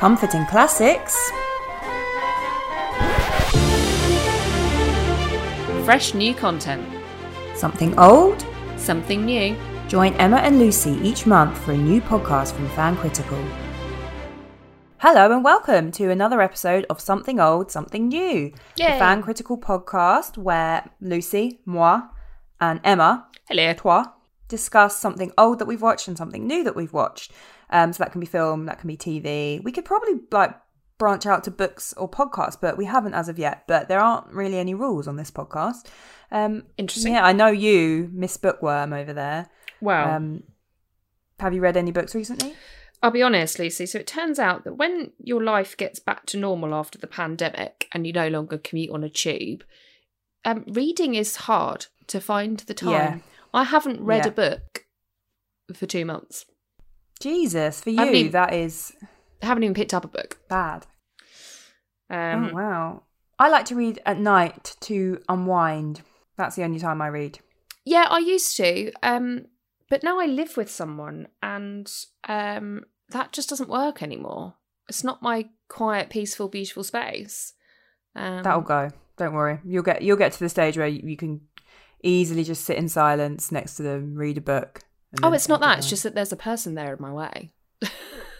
Comforting classics. Fresh new content. Something old. Something new. Join Emma and Lucy each month for a new podcast from Fan Critical. Hello and welcome to another episode of Something Old, Something New, the Yay. Fan Critical podcast where Lucy, moi, and Emma, Hello. toi, discuss something old that we've watched and something new that we've watched. Um, so that can be film, that can be TV. We could probably like branch out to books or podcasts, but we haven't as of yet. But there aren't really any rules on this podcast. Um, Interesting. yeah, I know you, Miss Bookworm over there. Wow. Um, have you read any books recently? I'll be honest, Lucy. So it turns out that when your life gets back to normal after the pandemic and you no longer commute on a tube, um, reading is hard to find the time. Yeah. I haven't read Yeah. a book for two months. Jesus, for you, mean- that is I haven't even picked up a book. bad. Um, oh, wow. I like to read at night to unwind. That's the only time I read. Yeah, I used to. Um, but now I live with someone and um, that just doesn't work anymore. It's not my quiet, peaceful, beautiful space. Um, That'll go. Don't worry. You'll get you'll get to the stage where you, you can easily just sit in silence next to them, read a book. Oh, it's not that. It's just that there's a person there in my way.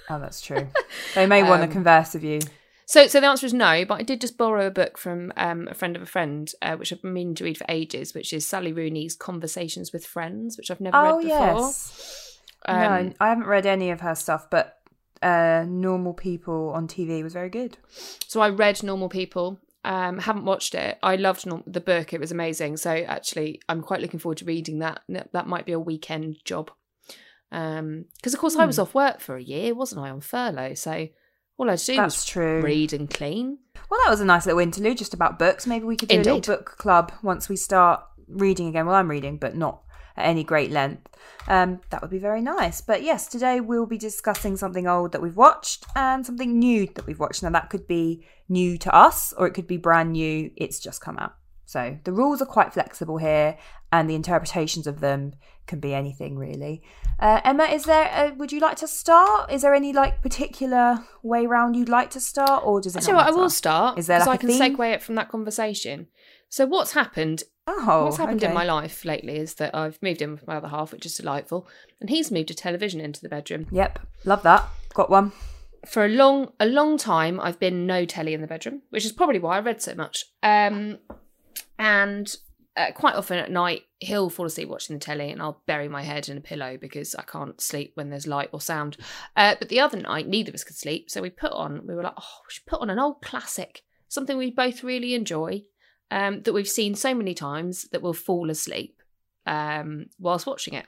Oh, that's true. They may want to Um, converse with you. So, so the answer is no. But I did just borrow a book from um, a friend of a friend, uh, which I've been meaning to read for ages, which is Sally Rooney's Conversations with Friends, which I've never Oh read before. yes. Um, no, I haven't read any of her stuff, but uh, Normal People on TV was very good. So I read Normal People. Um, haven't watched it. I loved the book; it was amazing. So actually, I'm quite looking forward to reading that. That might be a weekend job. Um, because of course I was Hmm. off work for a year, wasn't I, on furlough? So all I had to do That's was true. read and clean. Well, that was a nice little interlude just about books. Maybe we could do a little book club once we start reading again. Well, I'm reading, but not at any great length. Um, that would be very nice. But yes, today we'll be discussing something old that we've watched and something new that we've watched. Now, that could be new to us or it could be brand new. It's just come out. So the rules are quite flexible here, and the interpretations of them can be anything really. Uh, Emma, is there? A, would you like to start? Is there any like particular way round you'd like to start, or does it? Not I will start Is there like I can segue it from that conversation. So what's happened? Oh, what's happened okay. in my life lately is that I've moved in with my other half, which is delightful, and he's moved a television into the bedroom. Yep, love that. Got one. For a long, a long time, I've been no telly in the bedroom, which is probably why I read so much. Um, and uh, quite often at night, he'll fall asleep watching the telly, and I'll bury my head in a pillow because I can't sleep when there's light or sound. Uh, but the other night, neither of us could sleep, so we put on. We were like, oh, we should put on an old classic, something we both really enjoy, um, that we've seen so many times that we'll fall asleep um, whilst watching it.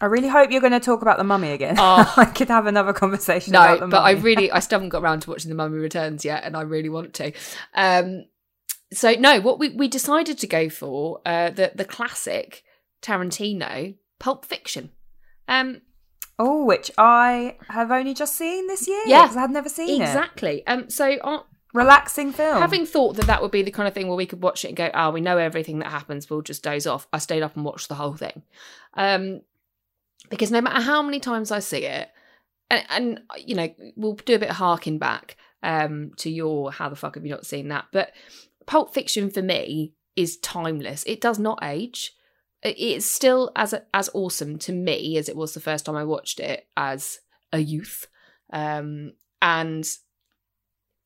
I really hope you're going to talk about the mummy again. Oh. I could have another conversation about No, but I really, I still haven't got around to watching The Mummy Returns yet, and I really want to. Um, so no, what we we decided to go for uh, the the classic Tarantino Pulp Fiction. Um, Oh, which I have only just seen this year. Yeah, 'cause I'd never seen it. exactly. Um, so uh, Relaxing film. having thought that that would be the kind of thing where we could watch it and go, oh, we know everything that happens, we'll just doze off. I stayed up and watched the whole thing. Um, because no matter how many times I see it, and, and you know, we'll do a bit of harking back um, to your how the fuck have you not seen that? But Pulp Fiction for me is timeless. It does not age. It's still as as awesome to me as it was the first time I watched it as a youth. Um, and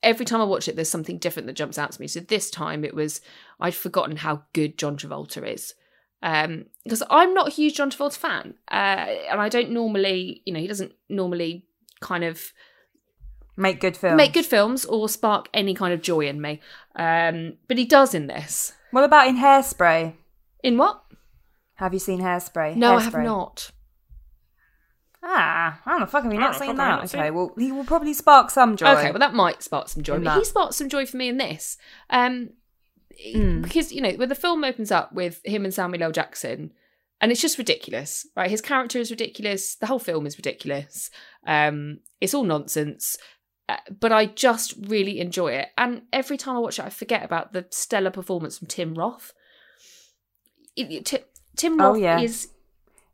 every time I watch it, there's something different that jumps out to me. So this time it was I'd forgotten how good John Travolta is. Um, because I'm not a huge John Travolta fan, uh, and I don't normally, you know, he doesn't normally kind of Make good film. make good films or spark any kind of joy in me. Um, but he does in this. What about in Hairspray? In what? Have you seen Hairspray? No, I have not. Ah, how the fuck have you not Oh, seen fuck, have I that? not seen that. okay, it? well, he will probably spark some joy. Okay, well that might spark some joy. But he sparked some joy for me in this. Um Mm. because, you know, when the film opens up with him and Samuel L. Jackson, and it's just ridiculous, right? His character is ridiculous, the whole film is ridiculous. Um, it's all nonsense. Uh, but I just really enjoy it. And every time I watch it, I forget about the stellar performance from Tim Roth. It- it- Ti- Tim Oh, Roth yeah. is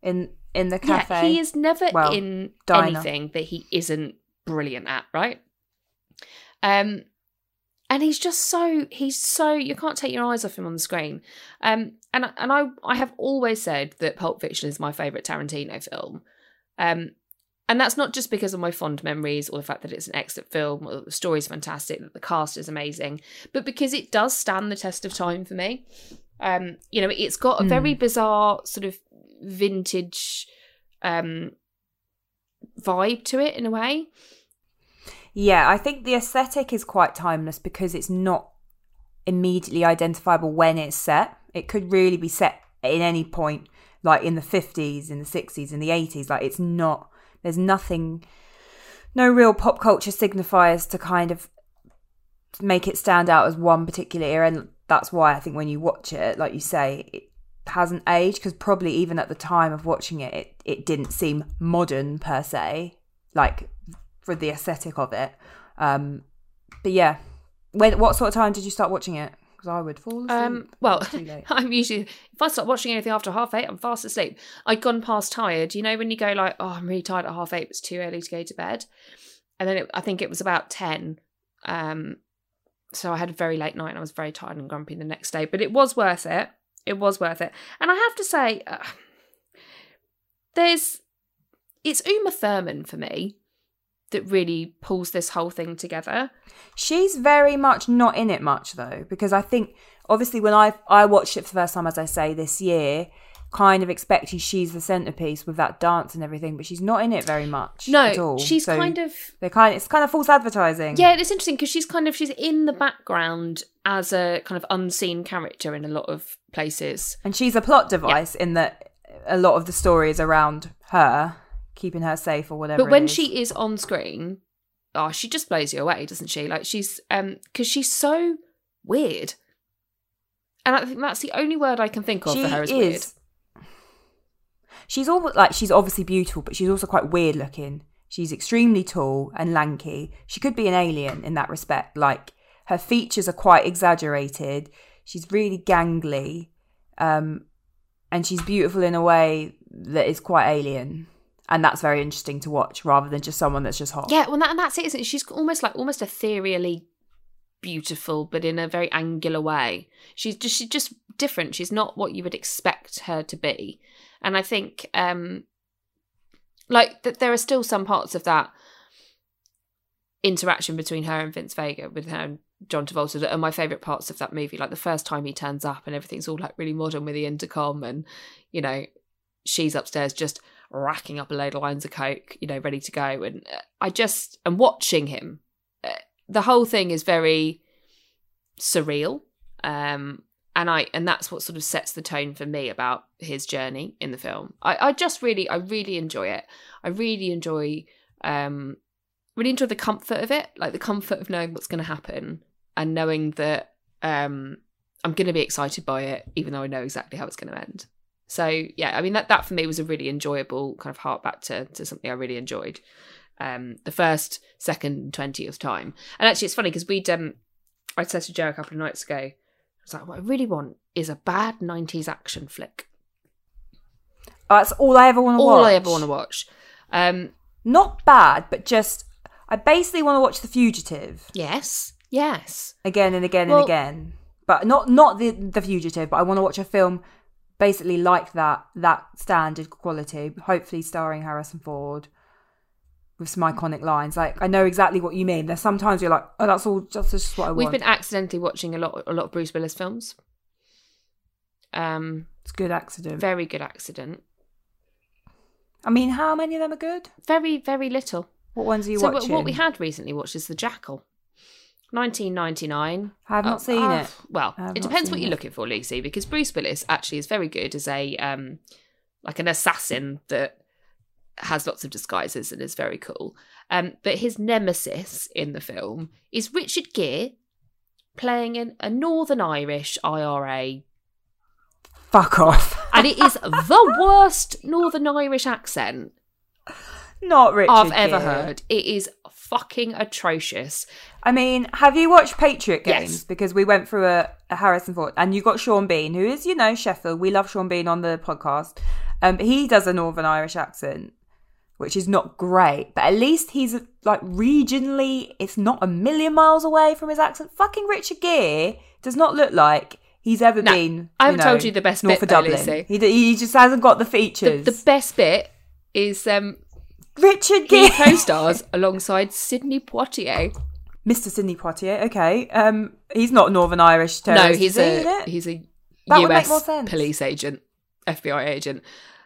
in in the cafe. yeah, he is never Well, in diner. anything that he isn't brilliant at, right? Um, and he's just so he's so you can't take your eyes off him on the screen. Um, and and I I have always said that Pulp Fiction is my favorite Tarantino film. Um, and that's not just because of my fond memories or the fact that it's an excellent film, or the story's fantastic, that the cast is amazing, but because it does stand the test of time for me. Um, you know, it's got a very bizarre sort of vintage um vibe to it in a way. Yeah, I think the aesthetic is quite timeless because it's not immediately identifiable when it's set. It could really be set in any point, like in the 50s, in the 60s, in the 80s. Like it's not, there's nothing, no real pop culture signifiers to kind of make it stand out as one particular era. And that's why I think when you watch it, like you say, it hasn't aged because probably even at the time of watching it, it, it didn't seem modern per se. Like for the aesthetic of it. Um, but yeah, when what sort of time did you start watching it? Because I would fall asleep. Um, well, I'm usually if I start watching anything after half eight, I'm fast asleep. I'd gone past tired. You know when you go like, oh, I'm really tired at half eight. It's too early to go to bed, and then it, I think it was about ten. Um, so I had a very late night and I was very tired and grumpy the next day. But it was worth it. It was worth it. And I have to say, uh, there's it's Uma Thurman for me that really pulls this whole thing together. She's very much not in it much though, because I think obviously when I I watched it for the first time, as I say this year, kind of expecting she's the centerpiece with that dance and everything, but she's not in it very much. at No, all. she's So kind of they're kind. It's kind of false advertising. Yeah, it's interesting because she's kind of she's in the background as a kind of unseen character in a lot of places. and she's a plot device in that a lot of the story is around her keeping her safe or whatever. But when is. she is on screen, oh, she just blows you away, doesn't she? Like she's um because she's so weird. And I think that's the only word I can think of she for her as weird. is. She's all like she's obviously beautiful, but she's also quite weird looking. She's extremely tall and lanky. She could be an alien in that respect. Like her features are quite exaggerated. She's really gangly, um, and she's beautiful in a way that is quite alien, and that's very interesting to watch rather than just someone that's just hot. Yeah, well, that, and that's it, isn't it? She's almost like almost ethereally beautiful, but in a very angular way. She's just she's just different. She's not what you would expect her to be, and I think um like that there are still some parts of that interaction between her and Vince Vega with her and John Travolta that are my favourite parts of that movie. Like the first time he turns up and everything's all like really modern with the intercom and you know she's upstairs just racking up a load of lines of coke, you know, ready to go. And uh, I just am watching him. Uh, the whole thing is very surreal, um, and I and that's what sort of sets the tone for me about his journey in the film. I, I just really, I really enjoy it. I really enjoy, um, really enjoy the comfort of it, like the comfort of knowing what's going to happen and knowing that um, I'm going to be excited by it, even though I know exactly how it's going to end. So yeah, I mean that that for me was a really enjoyable kind of heart back to to something I really enjoyed. Um, the first, second, twentieth time, and actually it's funny because we'd um, I said to Joe a couple of nights ago, I was like, what I really want is a bad '90s action flick. That's all I ever want to watch. All I ever want to watch. Um, Not bad, but just I basically want to watch The Fugitive yes, yes. again and again Well- and again. But not not the The Fugitive, but I want to watch a film basically like that that standard quality, hopefully starring Harrison Ford with some iconic lines. Like I know exactly what you mean. There's sometimes you're like, oh, that's all that's just what I want. We've want. been accidentally watching a lot a lot of Bruce Willis films. Um, It's a good accident. very good accident. I mean, how many of them are good? Very very little. What ones are you watching? so what- watching? what we had recently watched is The Jackal. 1999. I have not Oh, seen oh, it. Well, it depends what you're it. looking for, Lucy, because Bruce Willis actually is very good as a um like an assassin that has lots of disguises and is very cool. Um, but his nemesis in the film is Richard Gere playing in a Northern Irish IRA, Fuck off. and it is the worst Northern Irish accent Not Richard. I've ever Gere. heard. It is fucking atrocious. I mean, have you watched Patriot Yes. Games? Because we went through a, a Harrison Ford, and you got Sean Bean, who is, you know, Sheffield. We love Sean Bean on the podcast. Um, he does a Northern Irish accent, which is not great. But at least he's like regionally, it's not a million miles away from his accent. Fucking Richard Gere does not look like he's ever No, been. I haven't know, told you the best north bit of Dublin. He, he just hasn't got the The, features. the best bit is um, Richard he Gere, co-stars alongside Sidney Poitier. Mr. Sidney Poitier. Okay, um, he's not Northern Irish No, he's a he's a That US police agent, FBI agent.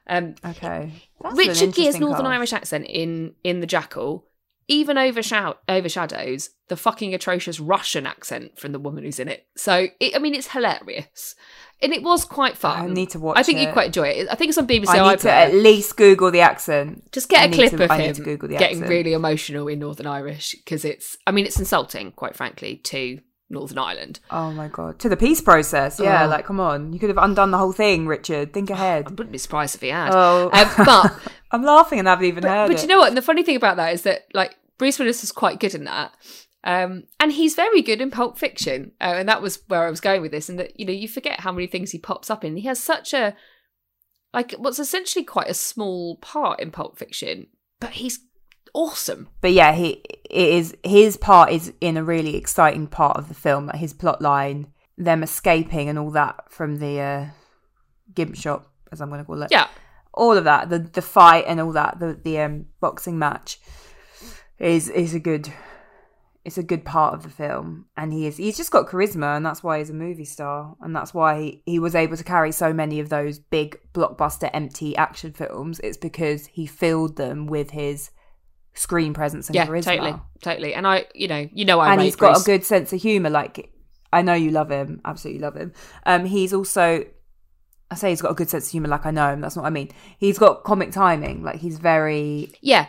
Um, Okay, That's Richard Gere's Northern. Irish accent in in the Jackal even overshout overshadows the fucking atrocious Russian accent from the woman who's in it. So it, I mean, it's hilarious, and it was quite fun. I need to watch I think it. you'd quite enjoy it. I think it's on BBC I need to at least Google the accent. Just get I a clip to- of I need him to Google the getting accent. really emotional in Northern Irish because it's. I mean, it's insulting, quite frankly, to Northern Ireland. Oh my god! To the peace process, yeah. Oh. Like, come on, you could have undone the whole thing, Richard. Think ahead. I wouldn't be surprised if he had. Oh, Um, but I'm laughing and I haven't even heard but it. But you know what? And the funny thing about that is that like Bruce Willis is quite good in that. Um, and he's very good in Pulp Fiction, uh, and that was where I was going with this. And that you know, you forget how many things he pops up in. He has such a like what's essentially quite a small part in Pulp Fiction, but he's awesome. but yeah, he it is his part is in a really exciting part of the film. His plot line, them escaping and all that from the uh, gimp shop, as I'm going to call it. Yeah, all of that, the the fight and all that, the the um, boxing match is is a good it's a good part of the film and he is he's just got charisma and that's why he's a movie star and that's why he, he was able to carry so many of those big blockbuster empty action films it's because he filled them with his screen presence and yeah, charisma totally, totally. And I, you know, you know, I and he's got Bruce. a good sense of humor like i know you love him absolutely love him um he's also i say he's got a good sense of humor like i know him that's not what i mean he's got comic timing like he's very yeah,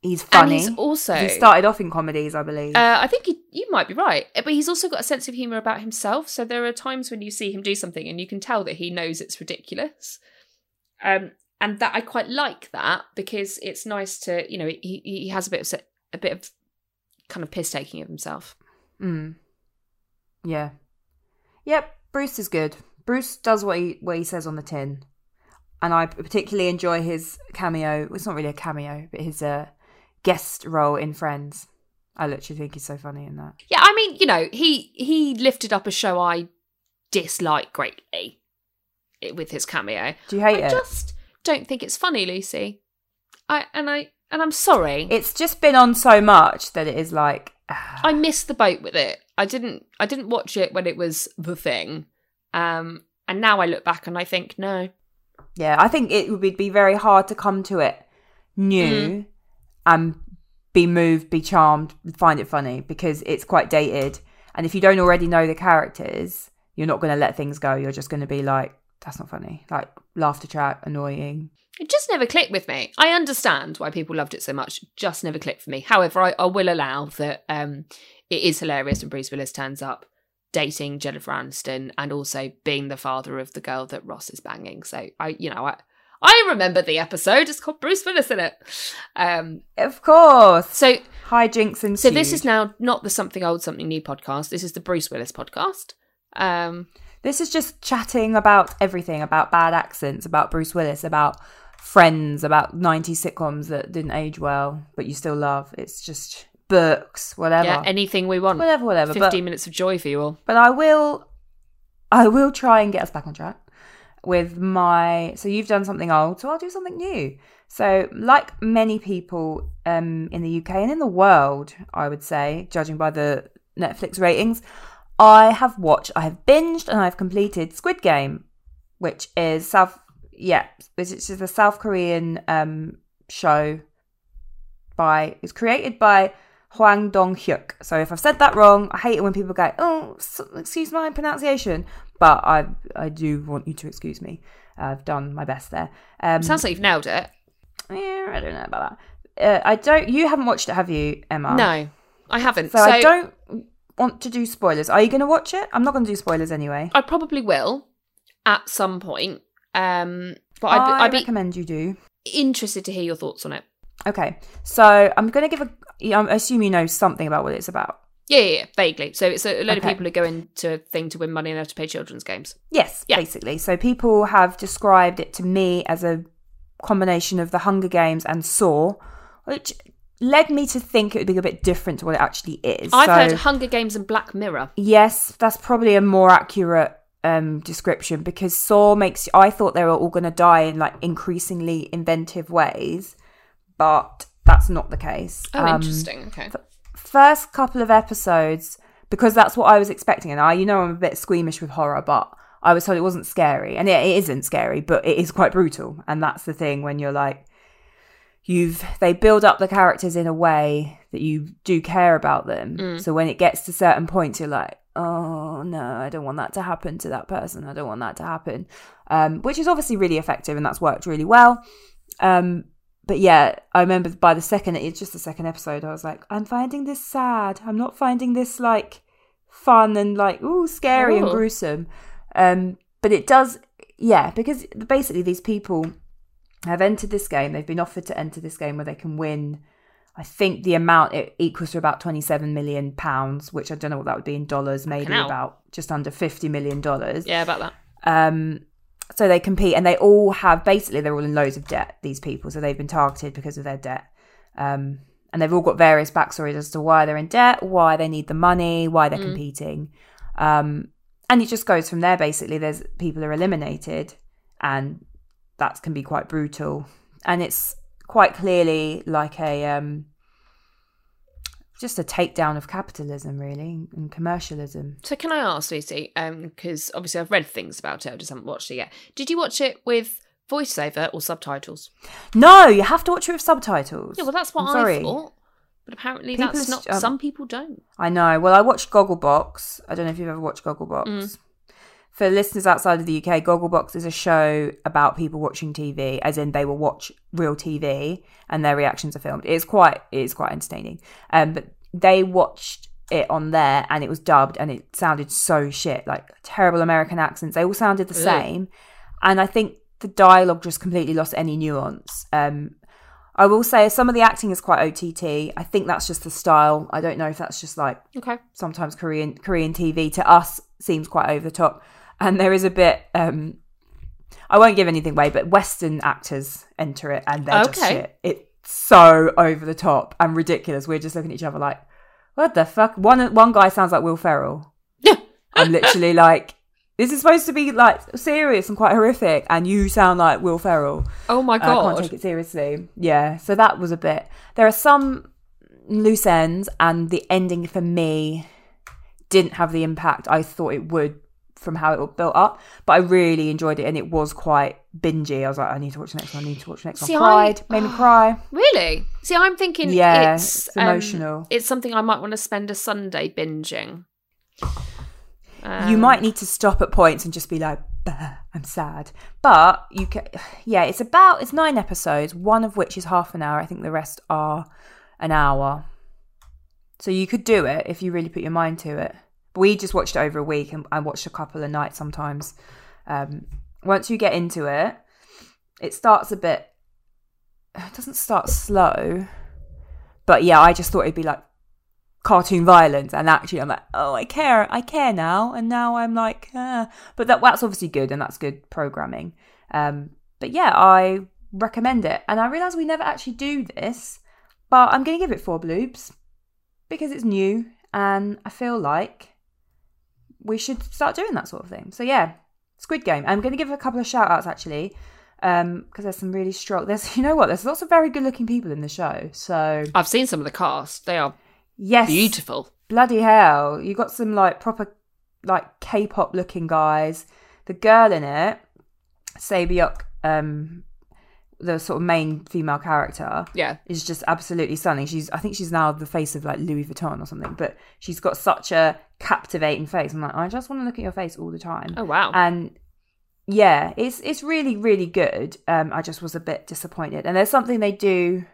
he's funny and he's also he started off in comedies i believe Uh, I think he, you might be right, but he's also got a sense of humor about himself. So there are times when you see him do something and you can tell that he knows it's ridiculous. Um, and that I quite like that because it's nice to, you know, he he has a bit of a bit of kind of piss taking of himself. mm. yeah yep bruce is good bruce does what he what he says on the tin and i particularly enjoy his cameo it's not really a cameo but his uh guest role in friends i literally think he's so funny in that Yeah, I mean, you know, he he lifted up a show I dislike greatly with his cameo. do you hate I it just don't think it's funny, Lucy. I and I and I'm sorry. it's just been on so much that it is like ah, I missed the boat with it. I didn't I didn't watch it when it was the thing. Um and now I look back and I think no. yeah i think it would be very hard to come to it new and be moved be charmed find it funny because it's quite dated and if you don't already know the characters you're not going to let things go you're just going to be like that's not funny like laughter track annoying It just never clicked with me. I understand why people loved it so much. Just never clicked for me. However, I, I will allow that um it is hilarious when Bruce Willis turns up dating Jennifer Aniston and also being the father of the girl that Ross is banging. So I you know, I I remember the episode. It's called Bruce Willis in it. Um of course so hijinks and So this is now not the something old, something new podcast. This is the Bruce Willis podcast. Um, this is just chatting about everything about bad accents about bruce willis about friends about 90s sitcoms that didn't age well but you still love it's just books whatever yeah, anything we want. whatever whatever but Fifteen minutes of joy for you all. but I will I will try and get us back on track with my so you've done something old, so I'll do something new. So like many people um in the UK and in the world, I would say, judging by the Netflix ratings, I have watched, I have binged and I've completed Squid Game, which is South yeah, which is a South Korean um show by it's created by Hwang Dong Hyuk. So if I've said that wrong, I hate it when people go, "Oh, excuse my pronunciation," but I I do want you to excuse me. I've done my best there. Um, Sounds like you've nailed it. yeah, I don't know about that. Uh, I don't. You haven't watched it, have you, Emma? No, I haven't. So, So, I don't want to do spoilers. Are you going to watch it? I'm not going to do spoilers anyway. I probably will at some point. Um, but I'd, I I'd be recommend you do. interested to hear your thoughts on it. Okay, so I'm going to give a. I assume you know something about what it's about. Yeah, yeah, yeah vaguely. So it's a, a load Okay. of people who go into a thing to win money and have to pay children's games. Yes, Yeah. basically. So people have described it to me as a combination of the Hunger Games and Saw, which led me to think it would be a bit different to what it actually is. I've So- heard Hunger Games and Black Mirror. Yes, that's probably a more accurate um, description because Saw makes. I thought they were all going to die in like increasingly inventive ways, but that's not the case. Oh, Um, interesting. Okay. First couple of episodes, because that's what I was expecting, and I, you know, I'm a bit squeamish with horror, but I was told it wasn't scary, and it, it isn't scary, but it is quite brutal, and that's the thing when you're like, you've they build up the characters in a way that you do care about them. So when it gets to certain points, you're like, oh no, I don't want that to happen to that person. I don't want that to happen, um, which is obviously really effective, and that's worked really well. Um, but yeah, I remember by the second, it's just the second episode, I was like, I'm finding this sad. I'm not finding this like fun and like, ooh, scary and Oh. gruesome. Um, but it does, yeah, because basically these people have entered this game. They've been offered to enter this game where they can win. I think the amount it equals to about 27 million pounds, which I don't know what that would be in dollars, maybe about just under 50 million dollars. Yeah, about that. Um, so they compete and they all have basically they're all in loads of debt. These people, so they've been targeted because of their debt. Um, and they've all got various backstories as to why they're in debt, why they need the money, why they're competing. Um, and it just goes from there. Basically, there's people are eliminated, and that can be quite brutal. And it's quite clearly like a um, just a takedown of capitalism, really, and commercialism. So can I ask Lucy? Because obviously I've read things about it, I just haven't watched it yet. Did you watch it with voiceover or subtitles? No, you have to watch it with subtitles. Yeah, well that's what I'm I sorry. thought. But apparently People that's not. um, some people don't. I know. Well, I watched Gogglebox. I don't know if you've ever watched Gogglebox. Mm. For listeners outside of the UK, Gogglebox is a show about people watching TV, as in they will watch real TV and their reactions are filmed. It's quite it is quite entertaining. Um, but they watched it on there and it was dubbed and it sounded so shit, like terrible American accents. They all sounded the same, and I think the dialogue just completely lost any nuance. Um, I will say some of the acting is quite OTT. I think that's just the style. I don't know if that's just like Okay. sometimes Korean Korean TV to us seems quite over the top, and there is a bit. um I won't give anything away, but Western actors enter it, and they're just shit. It's so over the top and ridiculous. We're just looking at each other like, "What the fuck?" One one guy sounds like Will Ferrell. Yeah. I'm literally like, "This is supposed to be like serious and quite horrific, and you sound like Will Ferrell." Oh my God. I can't take it seriously. Yeah, so that was a bit. There are some loose ends, and the ending for me didn't have the impact I thought it would from how it built up. But I really enjoyed it, and it was quite bingy. I was like, I need to watch the next one. I need to watch the next See, one. I- Cried, made me cry. Really? See, I'm thinking Yeah, it's, it's um, emotional. it's something I might want to spend a Sunday binging. you Um, might need to stop at points and just be like, I'm sad. But you can, yeah, it's about it's nine episodes, one of which is half an hour. I think the rest are an hour. So you could do it if you really put your mind to it. We just watched it over a week, and I watched a couple of nights sometimes. Um, once you get into it, it starts a bit. It doesn't start slow, but yeah, I just thought it'd be like cartoon violence and actually i'm like oh i care i care now and now i'm like ah. but that that's obviously good and that's good programming um but yeah i recommend it and i realize we never actually do this but i'm gonna give it four bloobs because it's new and i feel like we should start doing that sort of thing. So yeah squid game. I'm gonna give a couple of shout outs actually um because there's some really strong there's you know what? There's lots of very good looking people in the show so I've seen some of the cast. They are yes. beautiful. bloody hell. You got some like proper like k-pop looking guys. The girl in it Sabyuk, um the sort of main female character Yeah. is just absolutely stunning. She's i think she's now the face of like louis vuitton or something but she's got such a captivating face. I'm like i just want to look at your face all the time. Oh wow. and yeah it's it's really really good. Um i just was a bit disappointed. And there's something they do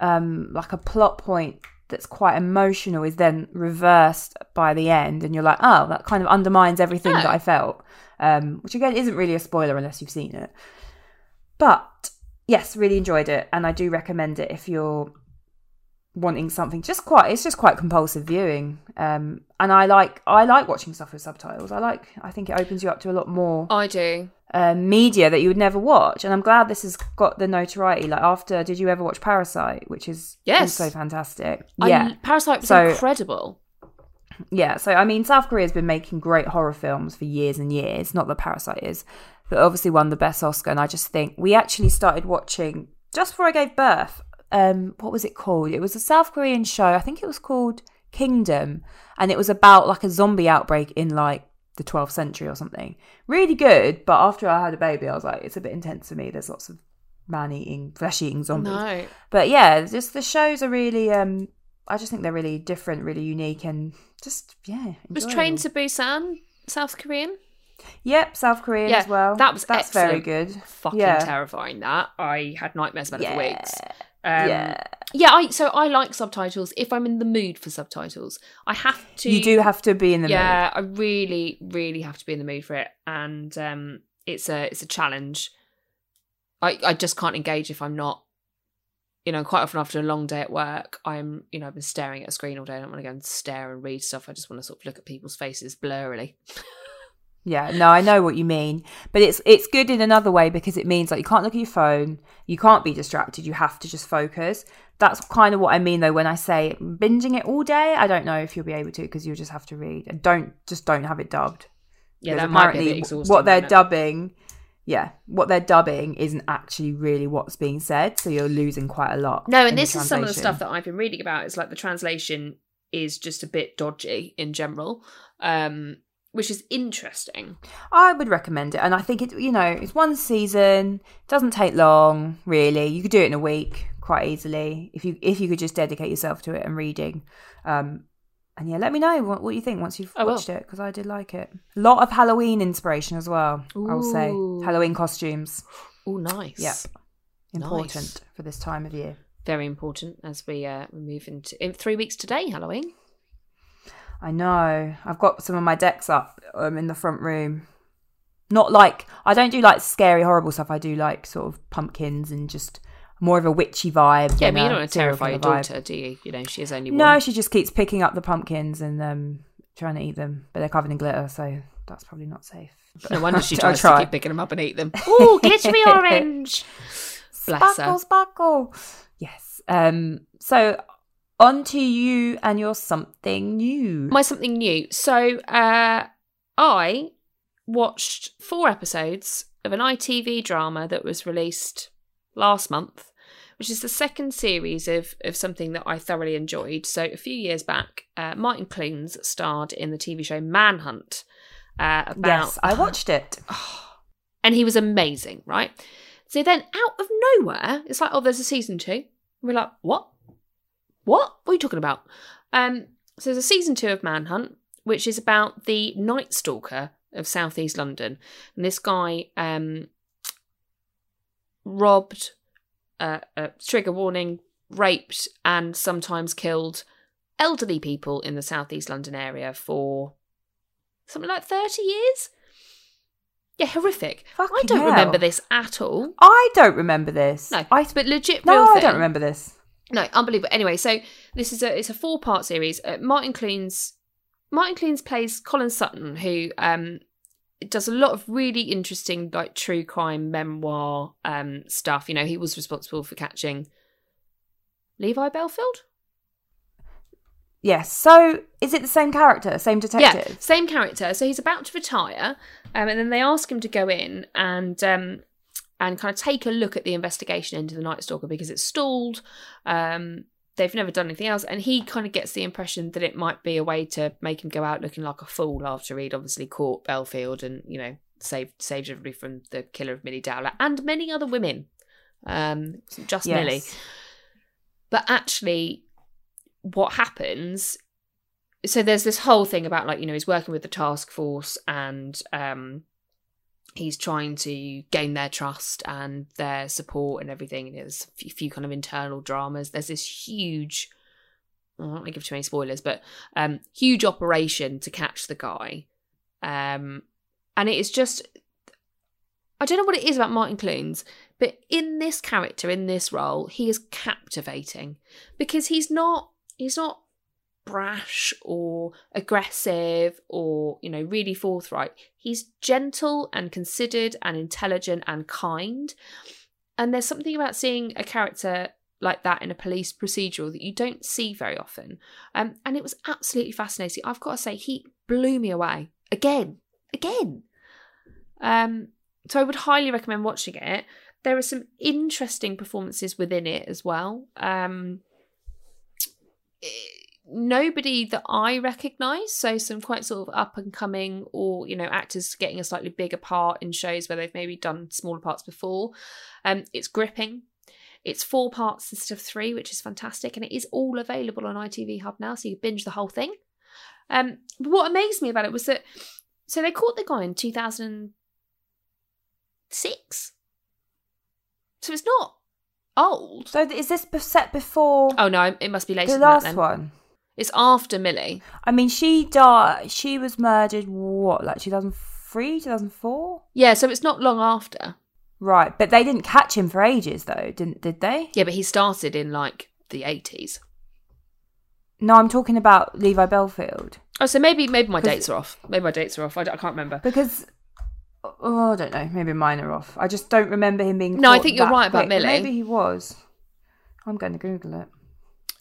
um like a plot point that's quite emotional is then reversed by the end and you're like oh that kind of undermines everything Oh. that i felt. Um which again isn't really a spoiler unless you've seen it. But yes really enjoyed it and i do recommend it if you're wanting something just quite it's just quite compulsive viewing um and i like i like watching stuff with subtitles i like i think it opens you up to a lot more I do. uh, media that you would never watch and i'm glad this has got the notoriety like after did you ever watch parasite which is Yes. also fantastic I- yeah Parasite was So- incredible. yeah so i mean south korea's been making great horror films for years and years not that parasite is but obviously won the best oscar and i just think we actually started watching just before i gave birth um what was it called it was a south korean show i think it was called kingdom and it was about like a zombie outbreak in like the 12th century or something really good but after i had a baby i was like it's a bit intense for me there's lots of man eating flesh eating zombies No. but yeah, just the shows are really um I just think they're really different, really unique and just yeah. Was enjoyable. Train to Busan South Korean? Yep, South Korean Yeah, as well. that was that's very good. Fucking Yeah. terrifying that. I had nightmares about it for weeks. Um, yeah. Yeah, I so I like subtitles if I'm in the mood for subtitles. I have to You do have to be in the mood. Yeah, I really, really have to be in the mood for it. And um it's a it's a challenge. I, I just can't engage if I'm not you know, quite often after a long day at work, I'm, you know, I've been staring at a screen all day. I don't want to go and stare and read stuff. I just want to sort of look at people's faces blurrily. Yeah, no, I know what you mean, but it's it's good in another way because it means like you can't look at your phone, you can't be distracted, you have to just focus. That's kind of what I mean though when I say binging it all day. I don't know if you'll be able to because you'll just have to read and don't just don't have it dubbed. Yeah, that might be a bit exhausting. what they're dubbing, yeah, what they're dubbing isn't actually really what's being said, so you're losing quite a lot. No, and this is some of the stuff that I've been reading about. It's like the translation is just a bit dodgy in general, um, which is interesting. I would recommend it, and I think it. You know, it's one season, doesn't take long, really. You could do it in a week quite easily if you if you could just dedicate yourself to it and reading. Um, and yeah, let me know what, what you think once you've I will. watched it because I did like it. A lot of Halloween inspiration as well. I will say Halloween costumes Oh, nice. Yep. important Nice. for this time of year. Very important as we uh, we move into in three weeks today, Halloween. I know. I've got some of my decks up um, in the front room. Not like I don't do like scary, horrible stuff. I do like sort of pumpkins and just more of a witchy vibe. Yeah, mean, you don't want to terrify your killer vibe. daughter, do you? You know, she is only No, she just keeps picking up the pumpkins and um, trying to eat them, but they're covered in glitter, so that's probably not safe. No wonder she tries to keep picking them up and eat them. Ooh, glittery orange. Bless her. Sparkle, sparkle. Yes. Um. So on to you and your something new. My something new. So uh, I watched four episodes of an ITV drama that was released last month, which is the second series of, of something that I thoroughly enjoyed. So a few years back, uh, Martin Clunes starred in the TV show Manhunt. Uh, about yes, I watched it. and he was amazing, right? So then, out of nowhere, it's like, oh, there's a season two. We're like, what? What? What are you talking about? Um, so there's a season two of Manhunt, which is about the Night Stalker of Southeast London, and this guy um, robbed, uh, uh, trigger warning, raped, and sometimes killed elderly people in the Southeast London area for something like thirty years. Yeah, horrific. I don't hell. remember this at all. I don't remember this. No, I but legit. no, I thing. don't remember this. No, unbelievable. Anyway, so this is a it's a four part series. Uh, Martin Clunes Martin Clunes plays Colin Sutton, who um does a lot of really interesting like true crime memoir um stuff. You know, he was responsible for catching Levi Bellfield. Yes. So is it the same character, same detective? Yeah, same character. So he's about to retire, um, and then they ask him to go in and um, and kind of take a look at the investigation into the Night Stalker because it's stalled. Um, they've never done anything else, and he kind of gets the impression that it might be a way to make him go out looking like a fool after he'd obviously caught Bellfield and you know saved saved everybody from the killer of Milly Dowler and many other women. Um, just Yes. Milly, but actually, what happens so there's this whole thing about like you know he's working with the task force and um he's trying to gain their trust and their support and everything and there's a few, kind of internal dramas. There's this huge I don't want to give too many spoilers but um huge operation to catch the guy. Um and it is just I don't know what it is about Martin Clunes But in this character, in this role, he is captivating because he's not he's not brash or aggressive or you know really forthright. He's gentle and considered and intelligent and kind. And there's something about seeing a character like that in a police procedural that you don't see very often. Um, and it was absolutely fascinating. I've got to say he blew me away. Again. Again. Um, so i would highly recommend watching it. There are some interesting performances within it as well. Um, nobody that I recognise. So some quite sort of up and coming, or you know, actors getting a slightly bigger part in shows where they've maybe done smaller parts before. Um, it's gripping. It's four parts instead of three, which is fantastic, and it is all available on ITV Hub now, so you binge the whole thing. Um, but what amazed me about it was that so they caught the guy in two thousand six. So it's not old. So is this set before Oh no, it must be later the than that last one? It's after Milly. I mean, she died. She was murdered. What, like two thousand three, two thousand four? Yeah, so it's not long after. Right, but they didn't catch him for ages, though, didn't? Did they? Yeah, but he started in like the eighties. No, I'm talking about Levi Bellfield Oh, so maybe maybe my dates are off. Maybe my dates are off. I, I can't remember. because. Oh, I don't know. Maybe mine are off. I just don't remember him being. No, I think you're right about quick, but Milly. Maybe he was. I'm going to Google it.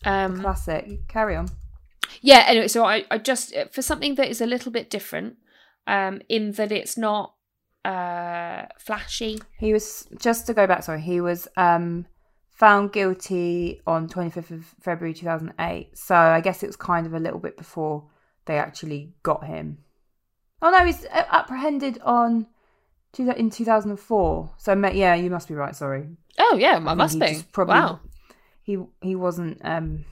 Um, Classic. Carry on. Yeah. Anyway, so I, I just for something that is a little bit different, um, in that it's not uh flashy. He was just to go back. Sorry, he was um found guilty on 25th of February 2008. So I guess it was kind of a little bit before they actually got him. Oh no, he's uh, apprehended on in 2004. So yeah, you must be right. Sorry, Oh yeah, I, think must be. probably- Wow. he he wasn't um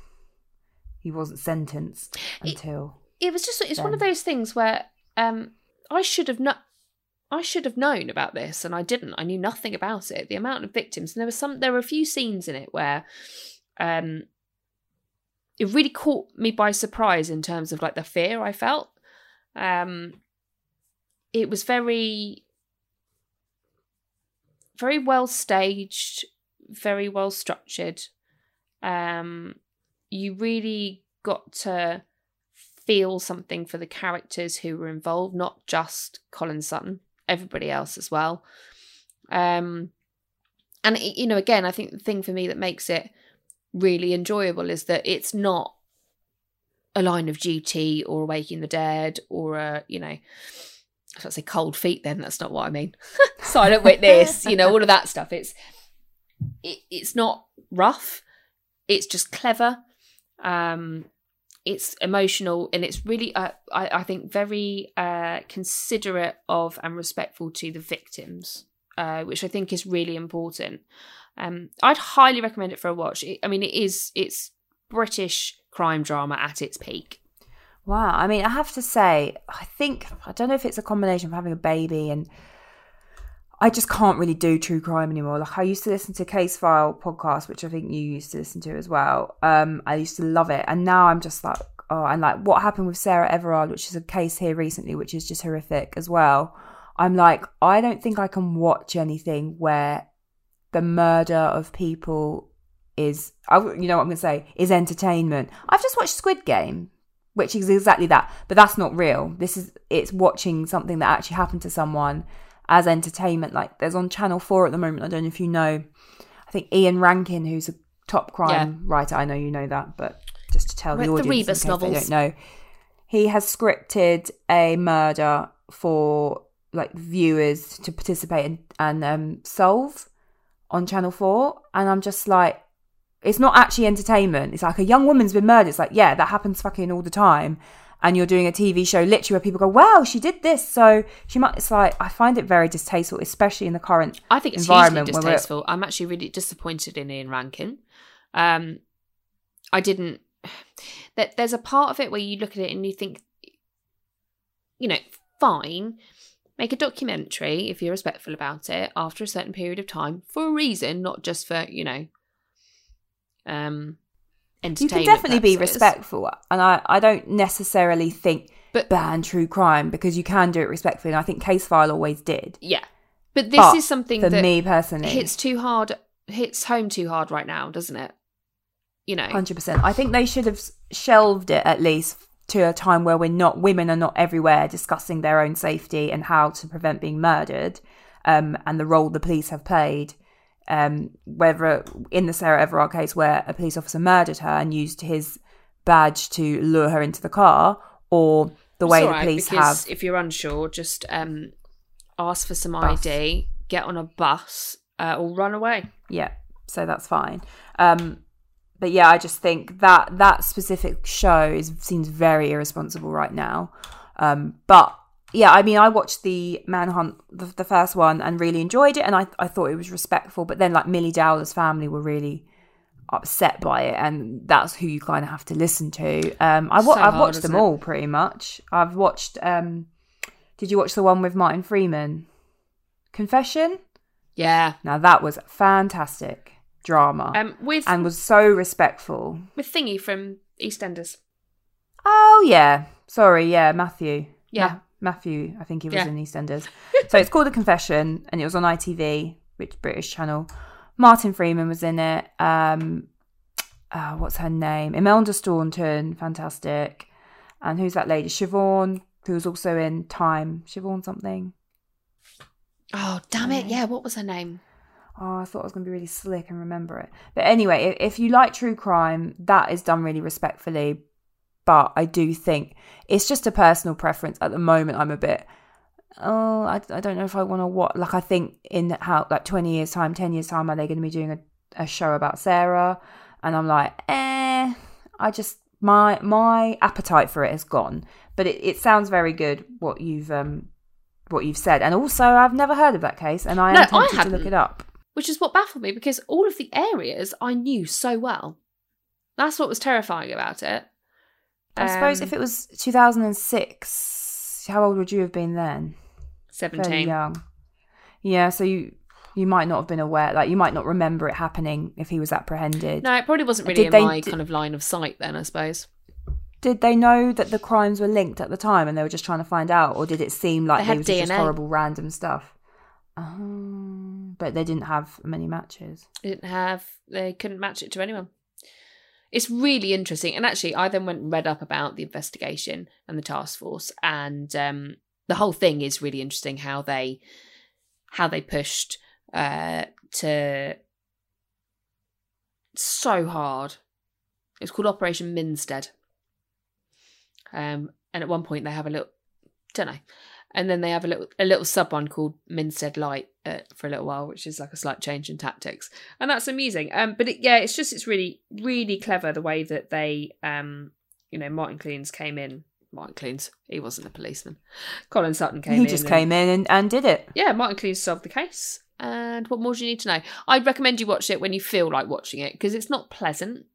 he wasn't sentenced until. It was just it's one of those things where um I should have not. I should have known about this, and I didn't. I knew nothing about it. The amount of victims, and there was some. There were a few scenes in it where, um, it really caught me by surprise in terms of like the fear I felt. Um, it was very, very well staged, very well structured. Um, you really got to feel something for the characters who were involved, not just Colin Sutton, everybody else as well. Um, and it- you know, again, I think the thing for me that makes it really enjoyable is that it's not a line of duty or Waking the Dead or a you know, I to say cold feet. Then that's not what I mean. Silent Witness, you know, all of that stuff. It's it, it's not rough. It's just clever. Um, it's emotional and it's really uh, I, I think very uh, considerate of and respectful to the victims uh, which i think is really important. Um, i'd highly recommend it for a watch. It, i mean it is it's british crime drama at its peak. Wow. I mean, I have to say, I think, I don't know if it's a combination of having a baby and I just can't really do true crime anymore. Like, I used to listen to Case File podcast, which I think you used to listen to as well. Um, I used to love it. And now I'm just like, oh, and like what happened with Sarah Everard, which is a case here recently, which is just horrific as well. I'm like, I don't think I can watch anything where the murder of people is, you know what I'm to say, is entertainment. I've just watched Squid Game which is exactly that but that's not real this is it's watching something that actually happened to someone as entertainment like there's on channel 4 at the moment i don't know if you know i think ian rankin who's a top crime writer i know you know that but just to tell the the audience in Rebus novels. don't know he has scripted a murder for like viewers to participate in, and um, solve on channel 4 and i'm just like it's not actually entertainment. It's like a young woman's been murdered. It's like, yeah, that happens fucking all the time. And you're doing a TV show literally where people go, wow, she did this. So she might, it's like, I find it very distasteful, especially in the current i think it's environment we're- distasteful i'm actually really disappointed in ian rankin um, i didn't that there's a part of it where you look at it and you think you know fine make a documentary if you're respectful about it after a certain period of time for a reason not just for you know um you can definitely be respectful. And I, I don't necessarily think But- ban true crime because you can do it respectfully. And I think Case File always did. yeah But this But is something for that me personally, hits too hard, hits home too hard right now, doesn't it? You know, Hundred percent. I think they should have shelved it at least to a time where we're not women are not everywhere discussing their own safety and how to prevent being murdered, um, and the role the police have played. Um, whether in the Sarah Everard case where a police officer murdered her and used his badge to lure her into the car, or the way the police have if you're unsure, just um, ask for some Bus. ID, get on a bus, uh, or run away. yeah so that's fine um but yeah i just think that that specific show is seems very irresponsible right now um but yeah i mean i watched the manhunt the, the first one and really enjoyed it and I, I thought it was respectful but then like Milly Dowler's family were really upset by it and that's who you kind of have to listen to um i wa- So i've hard, watched them all pretty much i've watched um did you watch the one with martin freeman confession Yeah. now that was fantastic drama Um, with and was so respectful. with Thingy from EastEnders. Oh yeah, sorry, yeah, Matthew. Yeah. Ma- Matthew, I think he was Yeah. in EastEnders. so it's called The Confession, and it was on ITV, which British channel. Martin Freeman was in it. Um, uh, what's her name? Imelda Staunton, fantastic. And who's that lady? Siobhan, who was also in Time. Siobhan something. Oh damn it! Yeah, what was her name? Oh, I thought I was going to be really slick and remember it. But anyway, if, if you like true crime, that is done really respectfully. But I do think it's just a personal preference. At the moment, I'm a bit, oh, I, I don't know if I want to watch. Like, I think in how, like, 20 years' time, 10 years' time, are they going to be doing a, a show about Sarah? And I'm like, eh, I just, my my appetite for it has gone. But it, it sounds very good what you've um what you've said. And also, I've never heard of that case, and I am No, I tempted to look it up. Which is what baffled me because all of the areas I knew so well. That's what was terrifying about it. I suppose Um, if it was 2006, how old would you have been then? Fairly seventeen, young. Yeah, so you you might not have been aware, like you might not remember it happening if he was apprehended. no, it probably wasn't Did really in they- my did- kind of line of sight then. I suppose Did they know that the crimes were linked at the time and they were just trying to find out, or did it seem like They they was just horrible random stuff? Um, but they didn't have many matches. they didn't have. They couldn't match it to anyone. It's really interesting, and actually, I then went and read up about the investigation and the task force, and um, the whole thing is really interesting. How they how they pushed uh, to so hard. It's called Operation Minstead. Um, and at one point they have a little, don't know, and then they have a little a little sub one called Minstead Light uh, for a little while, which is like a slight change in tactics, and that's amusing. Um, but it, yeah, it's just it's really really clever the way that they um, you know, Martin Clunes came in. Martin Clunes, he wasn't a policeman. Colin Sutton came he in. just and- came in and, and did it. yeah, Martin Clunes solved the case. And what more do you need to know? I'd recommend you watch it when you feel like watching it because it's not pleasant.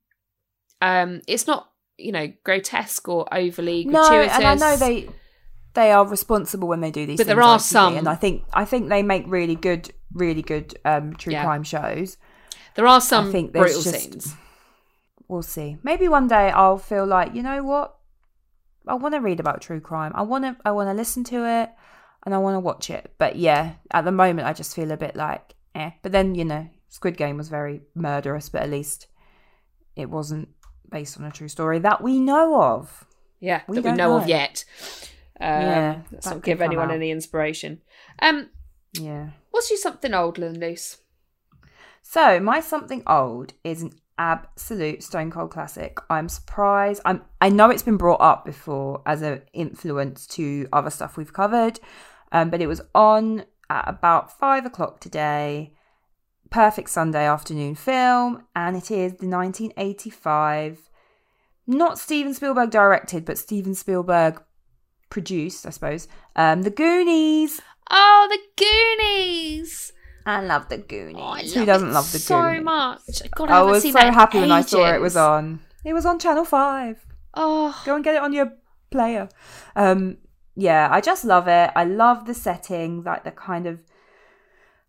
Um, it's not you know grotesque or overly No, gratuitous. and I know they they are responsible when they do these. But there are some- and I think I think they make really good, really good um, true Yeah. crime shows. there are some I think brutal just- scenes. We'll see. Maybe one day I'll feel like you know what, I want to read about true crime. I want to I want to listen to it, and I want to watch it. But yeah, at the moment I just feel a bit like eh. But then you know, Squid Game was very murderous, but at least it wasn't based on a true story that we know of. Yeah, We that we don't know, of yet. Um, Yeah, let's not give anyone out. any inspiration. Um, Yeah. what's you something old and loose? So my something old is an absolute stone cold classic. I'm surprised. I'm I know it's been brought up before as an influence to other stuff we've covered, um, but it was on at about five o'clock today. Perfect Sunday afternoon film, and it is the 1985, not Steven Spielberg directed, but Steven Spielberg produced, I suppose. Um, The Goonies. Oh, the Goonies. I love The Goonies. Oh, I Who doesn't love The so Goonies? So much. God, I, I was so happy when I saw it was on. It was on Channel Five. Oh, Go and get it on your player. Um, yeah, I just love it. I love the setting, like the kind of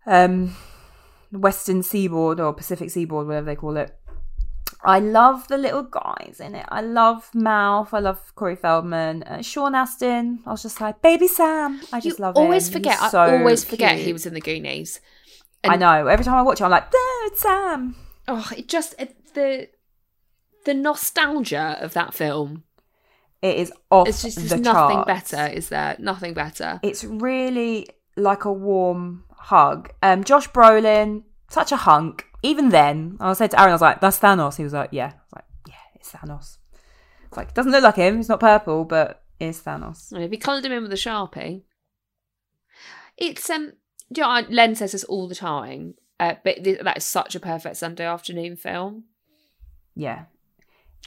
um, Western Seaboard or Pacific Seaboard, whatever they call it. I love the little guys in it. I love Mouth. I love Corey Feldman. Uh, Sean Astin. I was just like, baby Sam. I just you love always him. forget. So I always forget he was in the Goonies. I know. Every time I watch it, I'm like, it's Sam. Oh, it just it, the the nostalgia of that film. It is off It's just there's the nothing charts. better, is there? Nothing better. It's really like a warm hug. Um, Josh Brolin, such a hunk. Even then, I said to Aaron, I was like, "That's Thanos." He was like, "Yeah." I was like, "Yeah, it's Thanos." It's like doesn't look like him. He's not purple, but it's Thanos. And if he coloured him in with a sharpie, it's um. You know, Len says this all the time, uh, but th- that is such a perfect Sunday afternoon film. Yeah,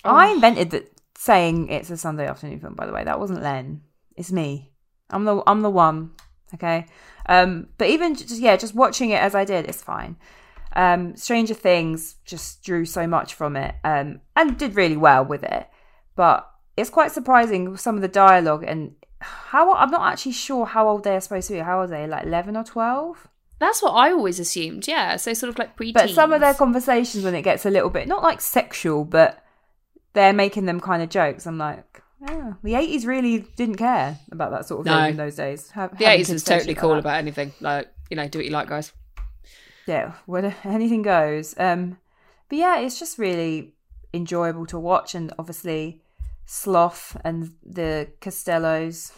Oh. I invented that saying it's a Sunday afternoon film. By the way, that wasn't Len. It's me. I'm the I'm the one. Okay. Um, but even just yeah, just watching it as I did, it's fine. Um, Stranger Things just drew so much from it, um, and did really well with it. But it's quite surprising some of the dialogue and how I'm not actually sure how old they are supposed to be. How old are they? Like eleven or twelve? That's what I always assumed. Yeah, so sort of like pre. But some of their conversations when it gets a little bit not like sexual, but they're making them kind of jokes. I'm like, yeah, the 80s really didn't care about that sort of No. thing in those days. Ha- the eighties was totally cool about anything. Like you know, do what you like, guys. Yeah, what anything goes. Um, but yeah, it's just really enjoyable to watch, and obviously Sloth and the Costellos.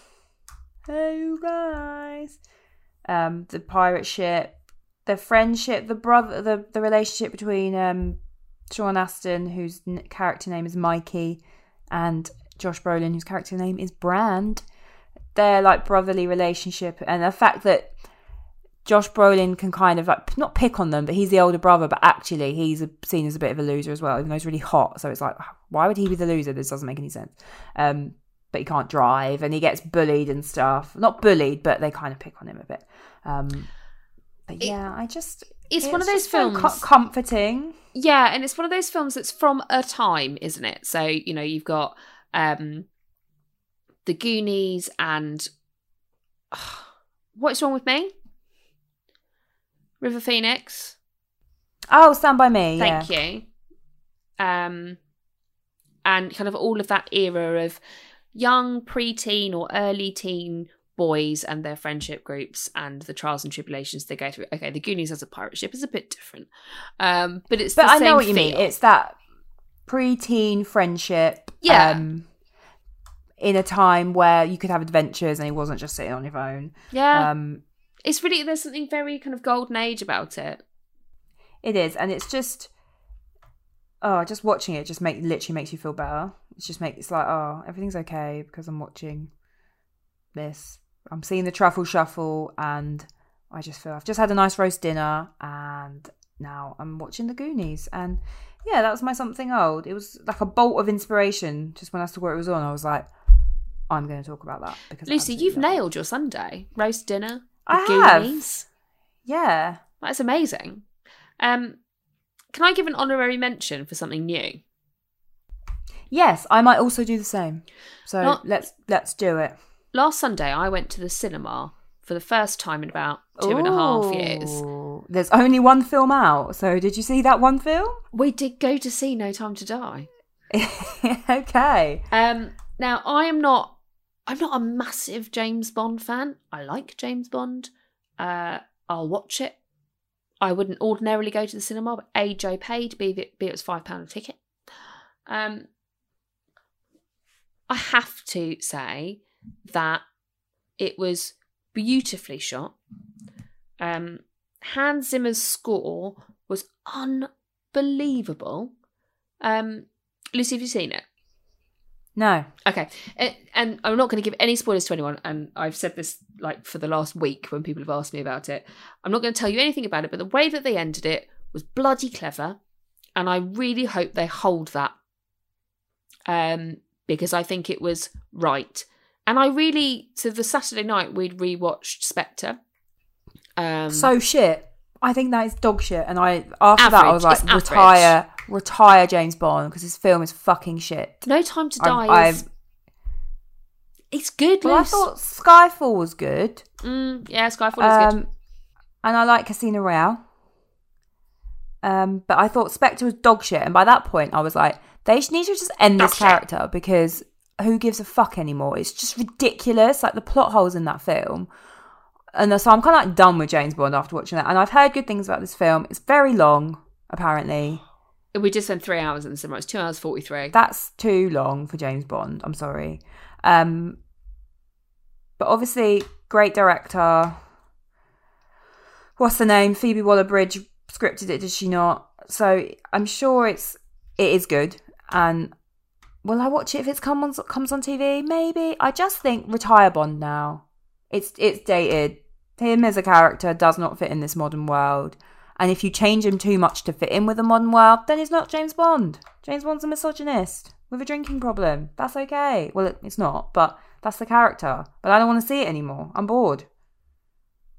Hey, you guys! Um, the pirate ship, the friendship, the brother, the the relationship between um Sean Astin, whose character name is Mikey, and Josh Brolin, whose character name is Brand. Their like brotherly relationship, and the fact that Josh Brolin can kind of like not pick on them, but he's the older brother, but actually he's seen as a bit of a loser as well, even though he's really hot. So it's like, why would he be the loser? This doesn't make any sense. Um, but he can't drive and he gets bullied and stuff. Not bullied, but they kind of pick on him a bit. Um, but It- yeah, I just It's, one of those just so films. comforting. Yeah, and it's one of those films that's from a time, isn't it? So, you know, you've got um The Goonies and What's Wrong with Me? River Phoenix. Oh, Stand by Me. Thank yeah. you. Um and kind of all of that era of young preteen or early teen boys and their friendship groups and the trials and tribulations they go through. Okay, the Goonies as a pirate ship is a bit different. Um but it's But the I know what you mean. It's that pre-teen friendship. Yeah. Um, in a time where you could have adventures and it wasn't just sitting on your phone. yeah. Um, it's really there's something very kind of golden age about it. It is, and it's just oh, just watching it just make literally makes you feel better. It's just make it's like oh, everything's okay because I'm watching this. I'm seeing the truffle shuffle, and I just feel I've just had a nice roast dinner, and now I'm watching the Goonies, and yeah, that was my something old. It was like a bolt of inspiration. Just when I saw what it was on, I was like, I'm going to talk about that because Lucy, you've love it. nailed your Sunday roast dinner. I have. Goonies. Yeah. That's amazing. Um, can I give an honorary mention for something new? Yes, I might also do the same. So Not- let's let's do it. Last Sunday, I went to the cinema for the first time in about two and a half years. There's only one film out, so did you see that one film? We did go to see No Time to Die. okay. Um, now I am not. I'm not a massive James Bond fan. I like James Bond. Uh, I'll watch it. I wouldn't ordinarily go to the cinema, but A, Joe paid. B, B it was five pound a ticket. Um, I have to say that it was beautifully shot. Um, Hans Zimmer's score was unbelievable. Um, Lucy, have you seen it? No. Okay, and, and I'm not going to give any spoilers to anyone. And I've said this like for the last week when people have asked me about it. I'm not going to tell you anything about it, but the way that they ended it was bloody clever, and I really hope they hold that. Um, because I think it was right, and I really so the Saturday night we'd rewatched Spectre. Um, So shit. I think that is dog shit. And I after that I was like, retire, retire James Bond because his film is fucking shit. No Time to Die is I've- it's good. Well, I thought Skyfall was good. mm, yeah, Skyfall is good. Um, and I like Casino Royale. Um, but I thought Spectre was dog shit, and by that point, I was like, they need to just end this shit. character because who gives a fuck anymore? It's just ridiculous, like the plot holes in that film. And so I'm kind of like done with James Bond after watching that. And I've heard good things about this film. It's very long, apparently. We just spent three hours in the cinema. It's two hours forty three. That's too long for James Bond. I'm sorry. Um, but obviously, great director. What's the name? Phoebe Waller-Bridge scripted it, did she not? So I'm sure it's it is good. And will I watch it if it comes on comes on TV? Maybe. I just think retire Bond now. It's it's dated. Him as a character does not fit in this modern world. And if you change him too much to fit in with the modern world, then he's not James Bond. James Bond's a misogynist with a drinking problem. That's okay. Well, it, it's not, but that's the character. But I don't want to see it anymore. I'm bored.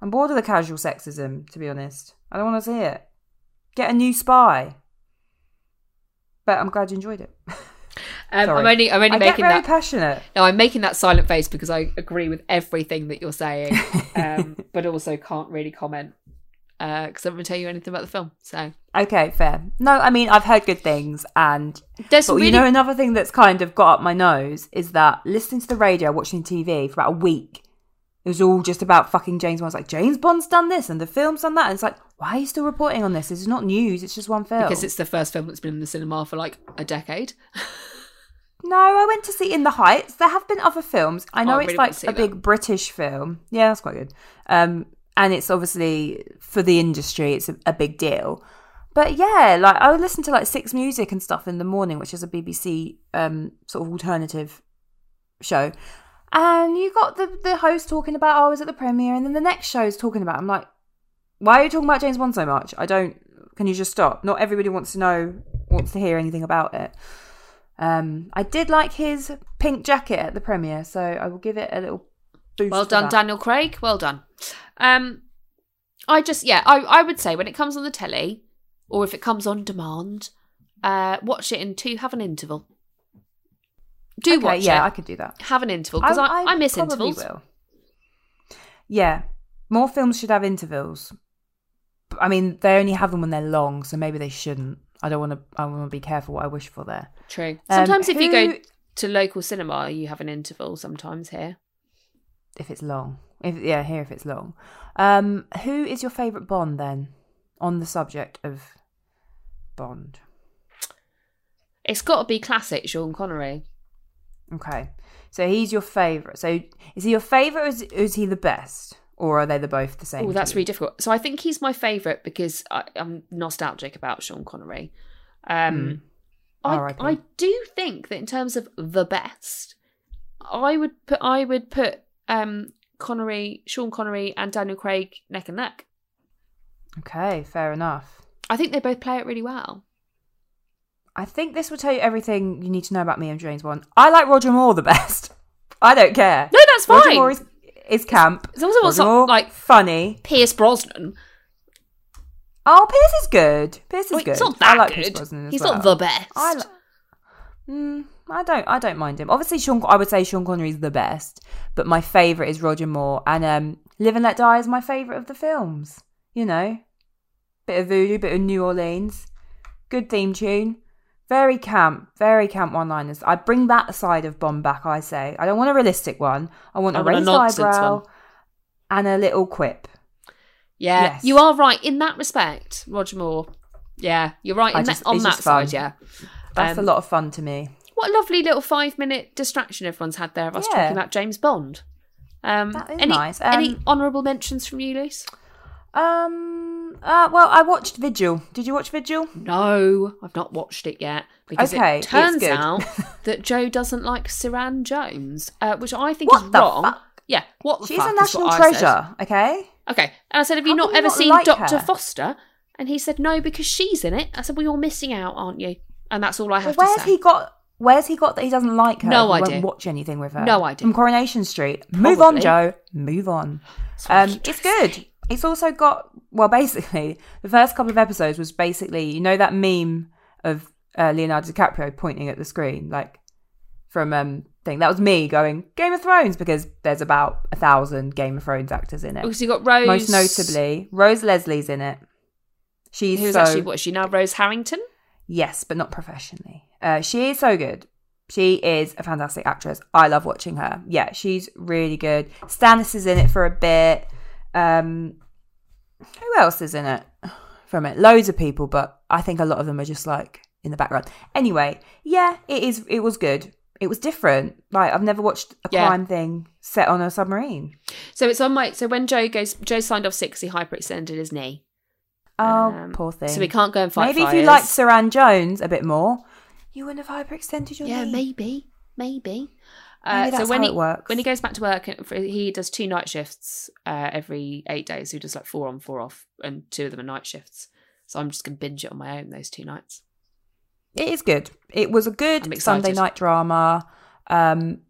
I'm bored of the casual sexism, to be honest. I don't want to see it. Get a new spy. But I'm glad you enjoyed it. Um, I'm only I'm only I making very that. passionate. No, I'm making that silent face because I agree with everything that you're saying, um, but also can't really comment because I don't tell you anything about the film. So Okay, fair. No, I mean I've heard good things, and there's but some you know another thing that's kind of got up my nose is that listening to the radio, watching TV for about a week, it was all just about fucking James Bond. It's like James Bond's done this and the film's done that, and it's like why are you still reporting on this? This is not news. It's just one film. because it's the first film that's been in the cinema for like a decade. No, I went to see In the Heights. There have been other films. I know Oh, I it's really want like a that. big British film. Yeah, that's quite good. Um, and it's obviously for the industry, it's a, a big deal. But yeah, like I would listen to like Six Music and stuff in the morning, which is a BBC um sort of alternative show. And you got the the host talking about oh, I was at the premiere, and then the next show is talking about. I'm like, why are you talking about James Bond so much? I don't. Can you just stop? Not everybody wants to know, wants to hear anything about it. Um, I did like his pink jacket at the premiere, so I will give it a little. Well done, that. Daniel Craig. Well done. Um, I just yeah, I I would say when it comes on the telly or if it comes on demand, uh, watch it in two. Have an interval. Do Okay, watch yeah, I it. could do that. Have an interval because I, I, miss intervals. Will. Yeah, more films should have intervals. I mean, they only have them when they're long, so maybe they shouldn't. I don't want to. I want to be careful what I wish for there. True. Um, Sometimes if you go to local cinema, you have an interval. Sometimes here. If it's long, if yeah, here if it's long. Um, who is your favourite Bond then? On the subject of Bond. It's got to be classic Sean Connery. Okay. So he's your favourite. So is he your favourite or is, is he the best? Or are they the both the same? Oh, that's really difficult. So I think he's my favourite because I, I'm nostalgic about Sean Connery. Um, I, I do think that in terms of the best, I would put I would put um, Connery, Sean Connery, and Daniel Craig neck and neck. Okay, fair enough. I think they both play it really well. I think this will tell you everything you need to know about me and James Bond. I like Roger Moore the best. I don't care. No, that's fine. Roger. Moore is, is camp. It's also Roger Moore, like funny. Pierce Brosnan. Oh, Pierce is good. Pierce is Like, good. it's not I that like Pierce good. Brosnan as He's well. not the best. I, li- mm, I don't. I don't mind him. Obviously, Sean. I would say Sean Connery is the best, but my favorite is Roger Moore, and um, Live and Let Die is my favorite of the films. You know, bit of voodoo, bit of New Orleans, good theme tune, very camp, very camp one-liners. I bring that side of Bond back. I say I don't want a realistic one. I want I a raised eyebrow one. and a little quip. yeah, yes. you are right in that respect, Roger Moore. Yeah, you're right in just- that, on that fun. side. Yeah, That's Um, a lot of fun to me. What a lovely little five minute distraction everyone's had there of us Yeah. talking about James Bond. Um, That is any, nice. any Um, honourable mentions from you, Luce? Um. Uh, well, I watched Vigil. Did you watch Vigil? No, I've not watched it yet because Okay, it turns out that Joe doesn't like Suranne Jones, uh, which I think What is the wrong. fuck? Yeah, what the She's a national what I said. treasure. Okay. Okay, and I said, "Have you How not can you ever not seen like Doctor? Foster?" And he said, "No, because she's in it." I said, "Well, you're missing out, aren't you?" And that's all I Well, have where's to say. he got? Where's he got that he doesn't like her? No idea. Watch anything with her. No idea. From Coronation Street. Move on, Joe. Move on. Um, it's good. It's also got well, basically, the first couple of episodes was basically you know that meme of uh, Leonardo DiCaprio pointing at the screen, like from um thing. That was me going Game of Thrones because there's about a thousand Game of Thrones actors in it. Because you got Rose. Most notably, Rose Leslie's in it. She's Who's so actually what? Is she now Rose Harington? yes, but not professionally. Uh, she is so good. She is a fantastic actress. I love watching her. Yeah, she's really good. Stannis is in it for a bit. Um, who else is in it from it? Loads of people, but I think a lot of them are just like in the background. Anyway, yeah, it is. It was good. It was different. Like I've never watched a Yeah. crime thing set on a submarine. So it's on my. So when Joe goes, Joe signed off sick 'cause he hyperextended his knee. Oh, Um, poor thing. So we can't go and fight. Maybe if you liked Suranne Jones a bit more, you wouldn't have hyperextended your Yeah, knee. maybe, maybe. Maybe Uh, so when he it works. when he goes back to work, he does two night shifts uh, every eight days. He does like four on, four off, and two of them are night shifts. So I'm just gonna binge it on my own those two nights. It is good. It was a good. Sunday night drama. Um,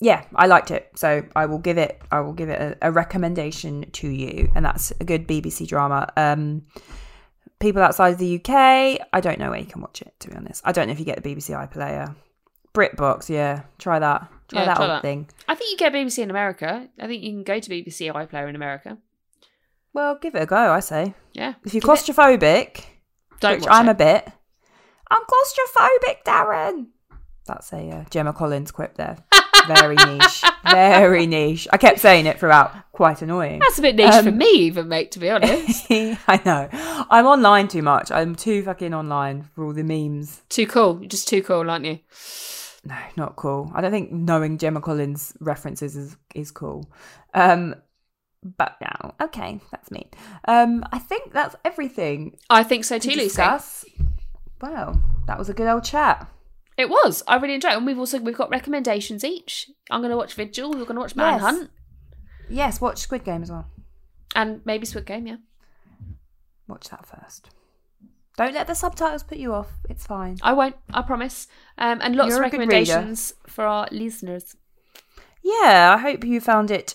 yeah, I liked it. So I will give it. I will give it a, a recommendation to you, and that's a good BBC drama. Um, people outside of the UK, I don't know where you can watch it. To be honest, I don't know if you get the BBC iPlayer, BritBox. Yeah, try that. Try Yeah, that try old that. thing. I think you get BBC in America. I think you can go to BBC iPlayer in America. Well, give it a go. I say. Yeah. If you're claustrophobic, don't I'm it. a bit. I'm claustrophobic, Darren. That's a uh, Gemma Collins quip there. Very niche. Very niche. I kept saying it throughout. Quite annoying. That's a bit niche for Um, me, even mate. To be honest, I know. I'm online too much. I'm too fucking online for all the memes. too cool. You're just too cool, aren't you? No, not cool. I don't think knowing Gemma Collins references is is cool. Um, but no, okay, that's me. Um, I think that's everything I think so too, Lucy. Wow, that was a good old chat. It was. I really enjoyed it. And we've also we've got recommendations each. I'm going to watch Vigil. You're going to watch Manhunt, Yes, watch Squid Game as well. and maybe Squid Game. Yeah, Watch that first. Don't let the subtitles put you off. It's fine. I won't. I promise. Um, and lots You're of recommendations for our listeners. Yeah, I hope you found it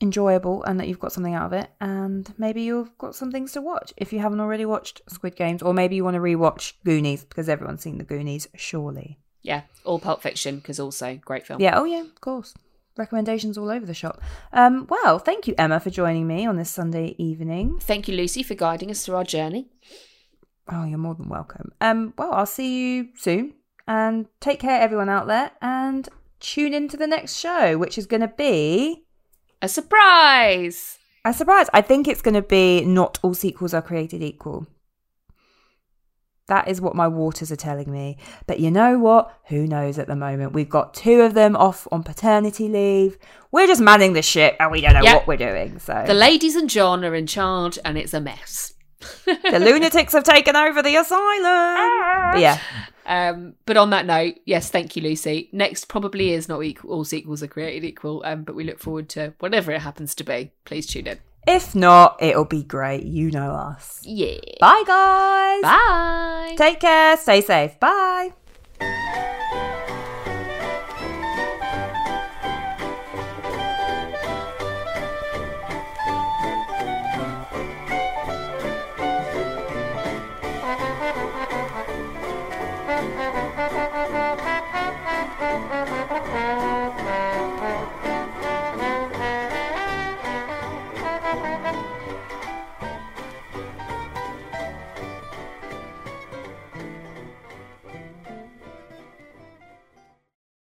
enjoyable and that you've got something out of it. And maybe you've got some things to watch if you haven't already watched Squid Games, or maybe you want to rewatch Goonies because everyone's seen the Goonies, surely. Yeah, all Pulp Fiction because also great film. Yeah, oh yeah, of course. Recommendations all over the shop. Um, well, thank you, Emma, for joining me on this Sunday evening. Thank you, Lucy, for guiding us through our journey. Oh, you're more than welcome. Um, well, I'll see you soon. And take care, everyone out there, and tune into the next show, which is going to be A surprise. a surprise. I think it's going to be not all sequels are created equal. That is what my waters are telling me. But you know what? Who knows at the moment? We've got two of them off on paternity leave. We're just manning the ship and we don't know Yep. what we're doing. So The ladies and John are in charge, and it's a mess. the lunatics have taken over the asylum. But yeah, Um, but on that note, yes, thank you, Lucy. Next probably is not equal, all sequels are created equal, um, but we look forward to whatever it happens to be. Please tune in. if not, it'll be great. You know us. Yeah. Bye, guys. Bye. Take care. Stay safe. Bye.